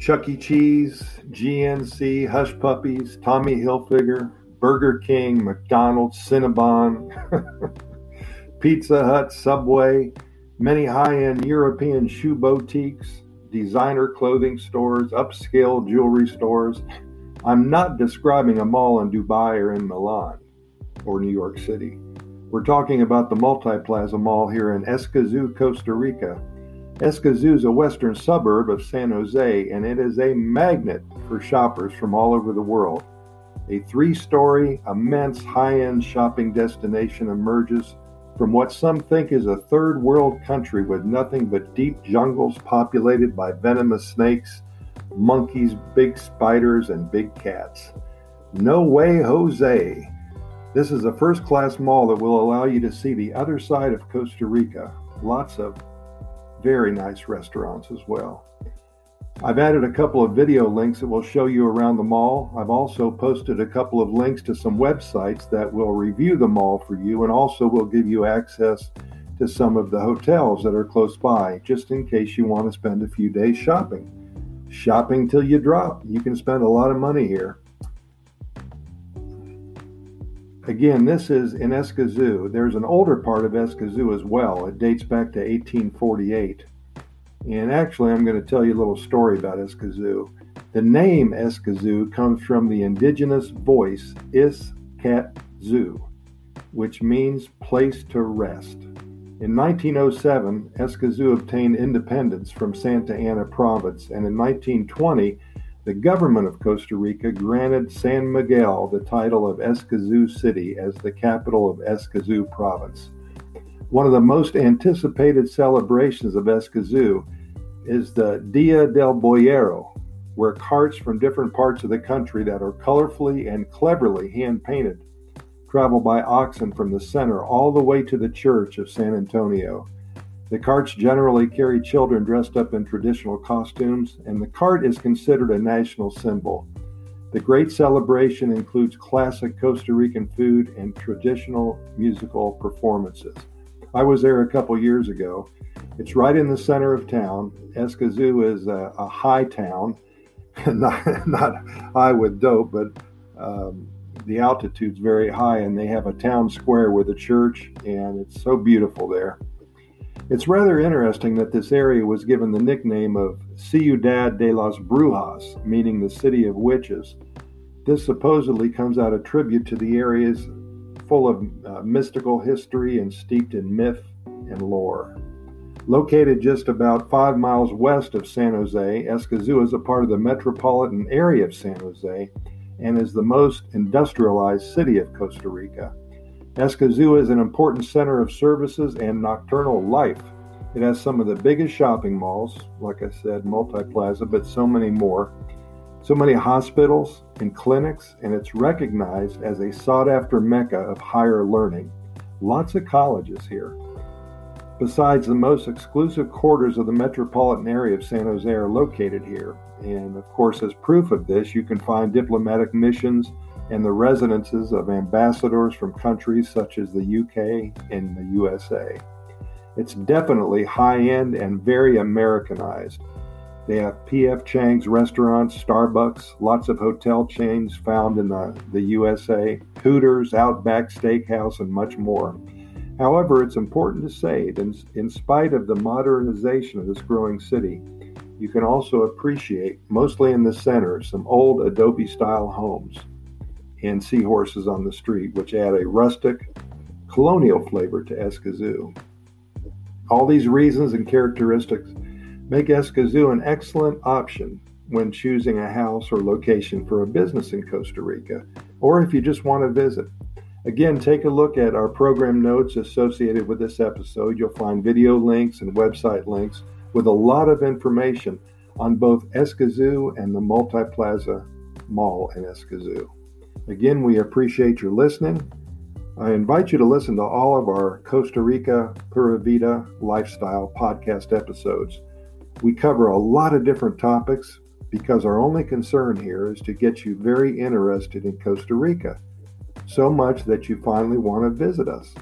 Chuck E. Cheese, GNC, Hush Puppies, Tommy Hilfiger, Burger King, McDonald's, Cinnabon, Pizza Hut, Subway, many high end European shoe boutiques, designer clothing stores, upscale jewelry stores. I'm not describing a mall in Dubai or in Milan or New York City. We're talking about the Multiplaza Mall here in Escazú, Costa Rica. Escazú is a western suburb of San Jose, and it is a magnet for shoppers from all over the world. A three story, immense high end shopping destination emerges from what some think is a third world country with nothing but deep jungles populated by venomous snakes, monkeys, big spiders, and big cats. No way, Jose! This is a first class mall that will allow you to see the other side of Costa Rica. Lots of very nice restaurants as well. I've added a couple of video links that will show you around the mall. I've also posted a couple of links to some websites that will review the mall for you and also will give you access to some of the hotels that are close by, just in case you want to spend a few days shopping. Shopping till you drop. You can spend a lot of money here. Again, this is in Escazú. There's an older part of Escazú as well. It dates back to 1848. And actually, I'm going to tell you a little story about Escazú. The name Escazú comes from the indigenous voice Iskatzu, which means place to rest. In 1907, Escazú obtained independence from Santa Ana province, and in 1920, the government of Costa Rica granted San Miguel the title of Escazú City as the capital of Escazú province. One of the most anticipated celebrations of Escazú is the Dia del Boyero, where carts from different parts of the country that are colorfully and cleverly hand painted travel by oxen from the center all the way to the church of San Antonio. The carts generally carry children dressed up in traditional costumes, and the cart is considered a national symbol. The great celebration includes classic Costa Rican food and traditional musical performances. I was there a couple years ago. It's right in the center of town. Escazú is a, a high town, not, not high with dope, but um, the altitude's very high, and they have a town square with a church, and it's so beautiful there. It's rather interesting that this area was given the nickname of Ciudad de las Brujas, meaning the city of witches. This supposedly comes out of tribute to the area's full of uh, mystical history and steeped in myth and lore. Located just about five miles west of San Jose, Escazú is a part of the metropolitan area of San Jose and is the most industrialized city of Costa Rica. Escazú is an important center of services and nocturnal life. It has some of the biggest shopping malls, like I said, Multiplaza, but so many more so many hospitals and clinics, and it's recognized as a sought after mecca of higher learning. Lots of colleges here. Besides, the most exclusive quarters of the metropolitan area of San Jose are located here. And of course, as proof of this, you can find diplomatic missions and the residences of ambassadors from countries such as the UK and the USA. It's definitely high end and very Americanized. They have P.F. Chang's restaurants, Starbucks, lots of hotel chains found in the, the USA, Hooters, Outback Steakhouse, and much more. However, it's important to say that in spite of the modernization of this growing city, you can also appreciate, mostly in the center, some old adobe style homes and seahorses on the street, which add a rustic, colonial flavor to Escazú. All these reasons and characteristics Make Escazú an excellent option when choosing a house or location for a business in Costa Rica, or if you just want to visit. Again, take a look at our program notes associated with this episode. You'll find video links and website links with a lot of information on both Escazú and the Multiplaza Mall in Escazú. Again, we appreciate your listening. I invite you to listen to all of our Costa Rica Pura Vida lifestyle podcast episodes. We cover a lot of different topics because our only concern here is to get you very interested in Costa Rica, so much that you finally want to visit us.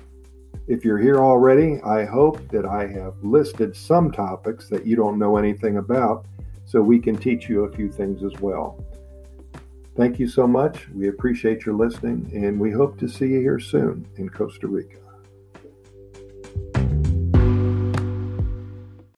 If you're here already, I hope that I have listed some topics that you don't know anything about so we can teach you a few things as well. Thank you so much. We appreciate your listening, and we hope to see you here soon in Costa Rica.